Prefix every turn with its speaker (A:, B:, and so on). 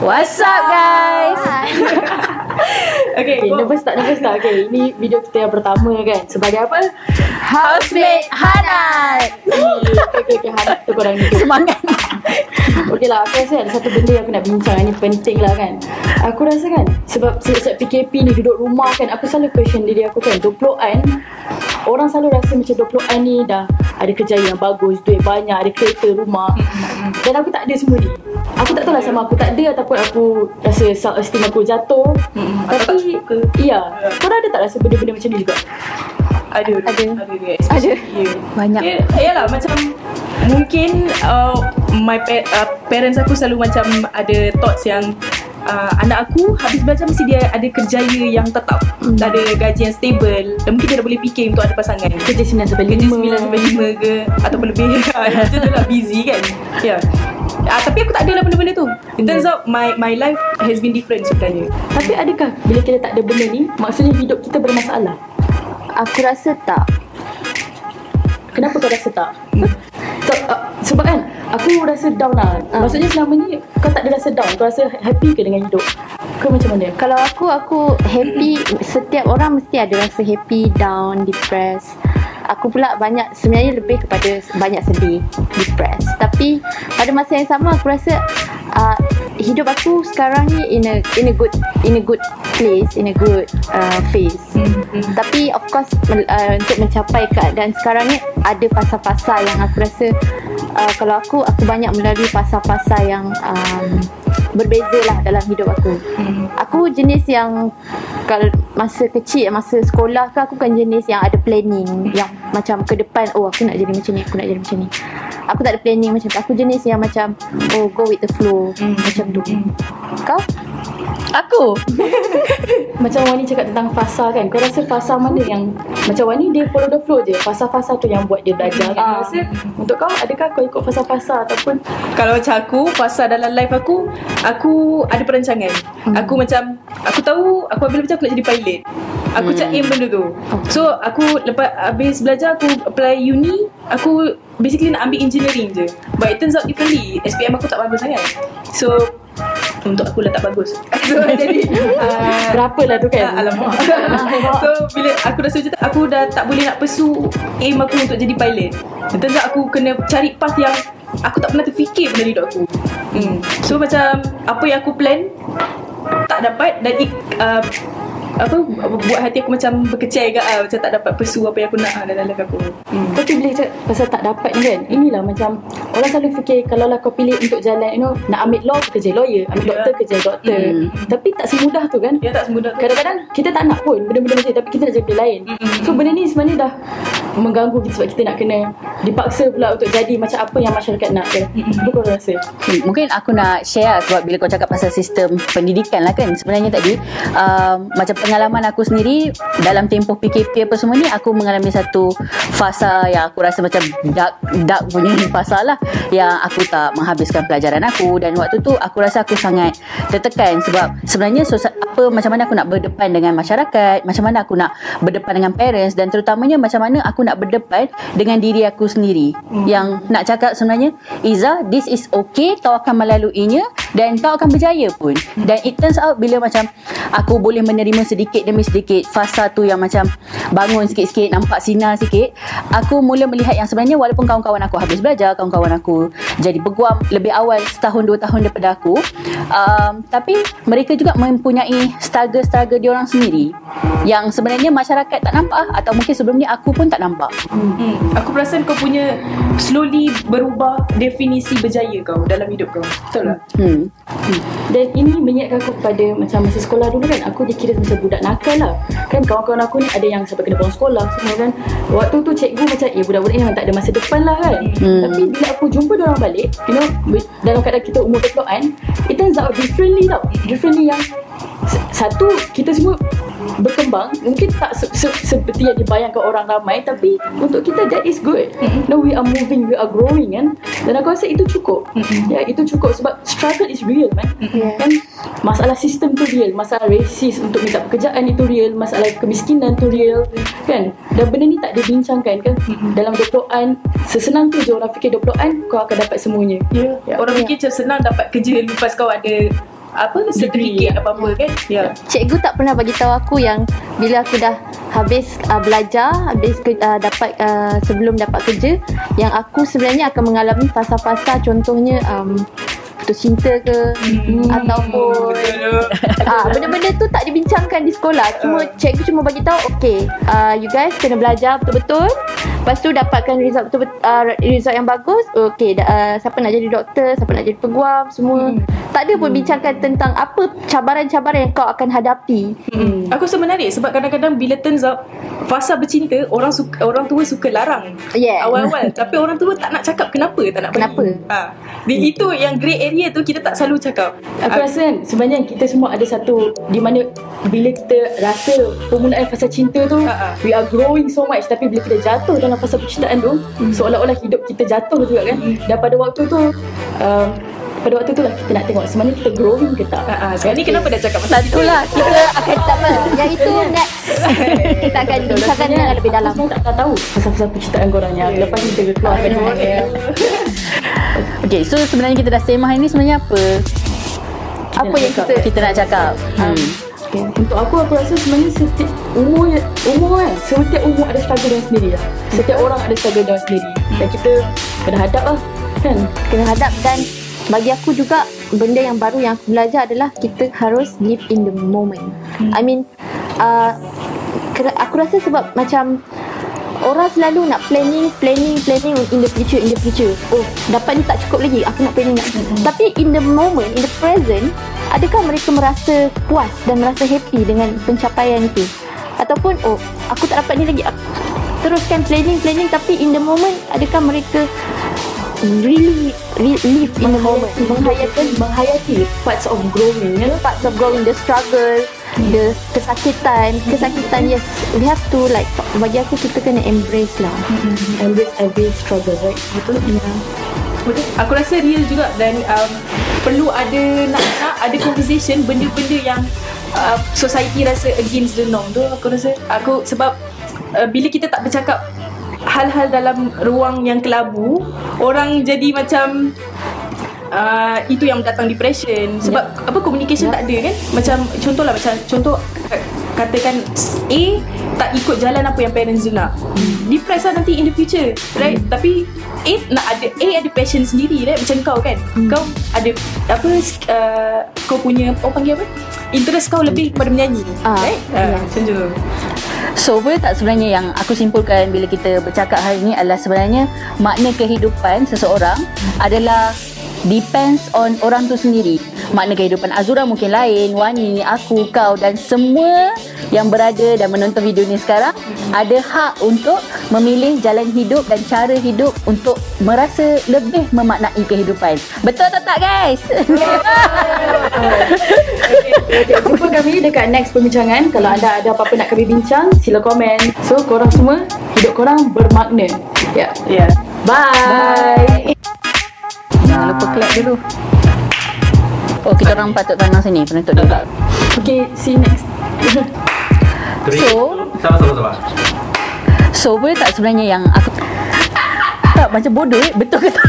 A: What's up guys?
B: Okay,
C: Okay, nervous tak, nervous tak? Okay, ini video kita yang pertama kan. Sebagai apa?
A: Housemate Hanat.
C: Okay, okay, okay. Harap tu korang ni.
A: Semangat.
C: Okay lah, aku rasa ada satu benda yang aku nak bincang. Ini penting lah kan. Aku rasa kan Sebab sejak PKP ni duduk rumah kan Aku selalu question diri aku kan. 20-an Orang selalu rasa macam 20-an ni dah Ada kerjaya yang bagus Duit banyak Ada kereta, rumah. Dan aku tak ada semua ni. Aku tak tahu lah sama aku tak ada Ataupun aku rasa self esteem aku jatuh.
B: Tak
C: Tapi. Iya. Korang ada tak rasa benda-benda macam ni juga?
B: Ada.
A: Ada.
B: Ada. Dia.
A: Banyak.
B: Ya, yalah macam mungkin uh, my pa- uh, parents aku selalu macam ada thoughts yang uh, anak aku habis belajar mesti dia ada kerjaya yang tetap
C: Hmm.
B: ada gaji yang stable dan mungkin dia dah boleh fikir untuk ada pasangan
C: Kerja 9 sampai 5
B: kerja 9 sampai 5 ke ataupun lebih macam tu lah busy kan ya yeah. uh, tapi aku tak ada lah benda-benda tu it turns out my my life has been different sebenarnya
C: Tapi adakah bila kita tak ada benda ni Maksudnya hidup kita bermasalah?
A: Aku rasa tak.
C: Kenapa kau rasa tak? Uh, sebab kan aku rasa down lah.
A: Ah.
C: Maksudnya selama ni kau tak ada rasa down. Kau rasa happy ke dengan hidup? Kau macam mana?
A: Kalau aku aku happy setiap orang mesti ada rasa happy, down, depressed. Aku pula banyak sebenarnya lebih kepada banyak sedih, depressed. Tapi pada masa yang sama aku rasa uh, hidup aku sekarang ni in a in a good in a good place, in a good uh, phase. Tapi of course uh, untuk mencapai keadaan sekarang ni ada fasa-fasa yang aku rasa uh, kalau aku aku banyak melalui fasa-fasa yang um, berbeza lah dalam hidup aku. Aku jenis yang kalau masa kecil masa sekolah ke aku kan jenis yang ada planning yang macam ke depan oh aku nak jadi macam ni aku nak jadi macam ni. Aku tak ada planning macam tu. Aku jenis yang macam oh go with the flow macam tu. Kau?
B: Aku
C: Macam Wani cakap tentang fasa kan. Kau rasa fasa mana yang macam Wani dia follow the flow je. Fasa-fasa tu yang buat dia belajar kan.
B: Ah.
C: Kau rasa untuk kau adakah kau ikut fasa-fasa ataupun
B: Kalau macam aku Pasal dalam life aku Aku ada perancangan hmm. Aku macam Aku tahu Aku habis belajar Aku nak jadi pilot Aku
A: Hmm.
B: macam aim benda tu So aku Lepas habis belajar Aku apply uni Aku Basically nak ambil engineering je But it turns out differently SPM aku tak bagus sangat So Untuk aku lah tak bagus So jadi uh,
C: berapa lah tu kan?
B: Ah, Alamak So bila aku rasa macam tu Aku dah tak boleh nak pursue Aim aku untuk jadi pilot turns out aku kena cari path yang Aku tak pernah terfikir dalam hidup aku hmm. So macam Apa yang aku plan Tak dapat Dan it, uh, apa buat hati aku macam berkecai ke ah, macam tak dapat pursue apa yang aku nak ah, dalam life aku. Hmm.
C: Tapi bila cakap pasal tak dapat ni kan Inilah macam Orang selalu fikir Kalau lah kau pilih untuk jalan You know Nak ambil law kerja lawyer Ambil
B: Ya.
C: doktor kerja doktor
A: Hmm.
C: Tapi tak semudah tu kan
B: Ya tak semudah tu.
C: Kadang-kadang kita tak nak pun Benda-benda macam Tapi kita nak jadi lain
B: Mm-mm.
C: So benda ni sebenarnya dah Mengganggu kita Sebab kita nak kena Dipaksa pula untuk jadi Macam apa yang masyarakat nak kan Apa kau rasa?
A: Hmm, mungkin aku nak share lah sebab bila kau cakap pasal sistem pendidikan lah kan sebenarnya tadi um, macam pengalaman aku sendiri dalam tempoh PKP apa semua ni aku mengalami satu fasa yang aku rasa macam dark, dark punya fasa lah yang aku tak menghabiskan pelajaran aku dan waktu tu aku rasa aku sangat tertekan sebab sebenarnya sosa- apa macam mana aku nak berdepan dengan masyarakat macam mana aku nak berdepan dengan parents dan terutamanya macam mana aku nak berdepan dengan diri aku sendiri. Yang nak cakap sebenarnya Iza this is okay kau akan melaluinya dan kau akan berjaya pun. Dan it turns out bila macam aku boleh menerima sedikit demi sedikit fasa tu yang macam bangun sikit-sikit nampak sinar sikit aku mula melihat yang sebenarnya walaupun kawan-kawan aku habis belajar kawan-kawan aku jadi peguam lebih awal setahun dua tahun daripada aku um, tapi mereka juga mempunyai struggle-struggle diorang sendiri yang sebenarnya masyarakat tak nampak atau mungkin sebelum ni aku pun tak nampak
B: Hmm. Aku perasan kau punya slowly berubah definisi berjaya kau dalam hidup kau. Betul tak?
A: hmm.
C: Dan ini mengingatkan aku kepada Macam masa sekolah dulu kan Aku dikira macam budak nakal lah. Kan kawan-kawan aku ni Ada yang sampai kena buang sekolah Semua kan. Waktu tu cikgu macam Eh budak-budak ni memang tak ada masa depan lah kan.
A: Hmm.
C: Tapi bila aku jumpa orang balik You know Dalam keadaan kita umur 20-an It turns out differently tau. Differently yang Satu Kita semua berkembang. Mungkin tak se- se- seperti yang dibayangkan orang ramai tapi untuk kita that is good. No we are moving we are growing kan? Dan aku rasa itu cukup. Ya itu cukup sebab struggle is real man.
A: Yeah.
C: kan? Masalah sistem tu real masalah rasis untuk minta pekerjaan itu real masalah kemiskinan tu real kan? Dan benda ni tak dibincangkan kan? Dalam 20-an sesenang tu je orang fikir 20-an kau akan dapat semuanya.
B: Ya.
C: Ya.
B: Orang fikir macam senang dapat kerja lepas kau ada apa sertifikat apa-apa kan. Ya.
D: Cikgu tak pernah bagi tahu aku yang bila aku dah habis uh, belajar, habis ke, uh, dapat uh, sebelum dapat kerja, yang aku sebenarnya akan mengalami fasa-fasa contohnya um, putus cinta ke hmm. ataupun ah benda-benda tu tak dibincangkan di sekolah cuma cikgu cuma bagi tahu okey uh, you guys kena belajar betul-betul lepas tu dapatkan result betul uh, result yang bagus okey uh, siapa nak jadi doktor siapa nak jadi peguam semua hmm. tak ada pun bincangkan tentang apa cabaran-cabaran yang kau akan hadapi
B: Hmm. Aku rasa menarik sebab kadang-kadang bila turns out fasa bercinta orang suka orang tua suka larang
D: Yeah.
B: awal-awal tapi orang tua tak nak cakap kenapa tak nak.
D: Kenapa?
B: Ha. Di, itu yang grey area tu kita tak selalu cakap.
C: Aku
B: Ah,
C: rasa kan sebenarnya kita semua ada satu di mana bila kita rasa penggunaan fasa cinta tu
B: ha.
C: we are growing so much. Tapi bila kita jatuh dalam fasa percintaan tu seolah-olah hidup kita jatuh juga kan. Dan pada waktu tu um, pada waktu tu lah kita nak tengok sebenarnya kita growing ke tak.
B: Ha. Sekarang ni kenapa dah cakap pasal
D: Satu lah kita akan tak apa. Yang itu next. Kita akan bincangkan dengan lebih dalam.
C: Aku sebenarnya tak, tahu pasal-pasal percintaan korang ni. Lepas ni kita keluarkan semua
A: Okay, so sebenarnya kita dah sembah ini sebenarnya apa?
D: apa yang kita
A: Kita nak cakap. Hmm.
C: Okay. Untuk aku aku rasa sebenarnya setiap umur umur kan setiap umur ada struggle dia sendiri lah. Setiap orang ada struggle dia sendiri. Dan kita kena hadap lah kan.
D: kena hadap dan bagi aku juga benda yang baru yang aku belajar adalah kita harus live in the moment. Hmm. I mean uh, aku rasa sebab macam orang selalu nak planning planning planning in the future in the future. Oh, dapat ni tak cukup lagi. Aku nak planning nak. Hmm. Tapi in the moment, in the present, adakah mereka merasa puas dan merasa happy dengan pencapaian itu? Ataupun oh, aku tak dapat ni lagi. Aku teruskan planning planning tapi in the moment adakah mereka really, really live in the moment
C: Menghayati, menghayati parts of growing ya.
D: parts of growing the struggle the kesakitan kesakitan yes we have to like bagi aku kita kena embrace lah
C: Embrace every struggle right.
B: Betul? Ya. Betul. Aku rasa real juga dan um, perlu ada nak nak ada conversation benda-benda yang uh, society rasa against the norm tu aku rasa aku sebab uh, bila kita tak bercakap hal-hal dalam ruang yang kelabu orang jadi macam uh, itu yang datang depression. Sebab yeah. apa communication yeah. tak ada kan? Macam contohlah macam contoh katakan A tak ikut jalan apa yang parents dia nak. Depress lah nanti in the future right? Tapi A nak ada A ada passion sendiri right? Macam kau kan? Kau ada apa uh, kau punya orang panggil apa? Interest kau lebih kepada menyanyi
D: Ah,
B: right?
D: yeah.
B: uh, macam tu.
A: So boleh tak sebenarnya yang aku simpulkan bila kita bercakap hari ini adalah sebenarnya makna kehidupan seseorang adalah depends on orang tu sendiri. Makna kehidupan Azura mungkin lain, Wani, aku, kau dan semua yang berada dan menonton video ni sekarang ada hak untuk memilih jalan hidup dan cara hidup untuk merasa lebih memaknai kehidupan. Betul atau tak guys?
C: Okay, jumpa kami dekat next perbincangan. Kalau anda ada apa-apa nak kami bincang, sila komen. So, korang semua, hidup korang bermakna. Ya. Yeah.
B: yeah
C: Bye.
A: Jangan lupa clap dulu. Oh, kita orang patut tanam sini penutup dulu.
C: Okay, see you next.
E: Three.
A: So. So boleh tak sebenarnya yang aku Tak macam bodoh eh Betul ke tak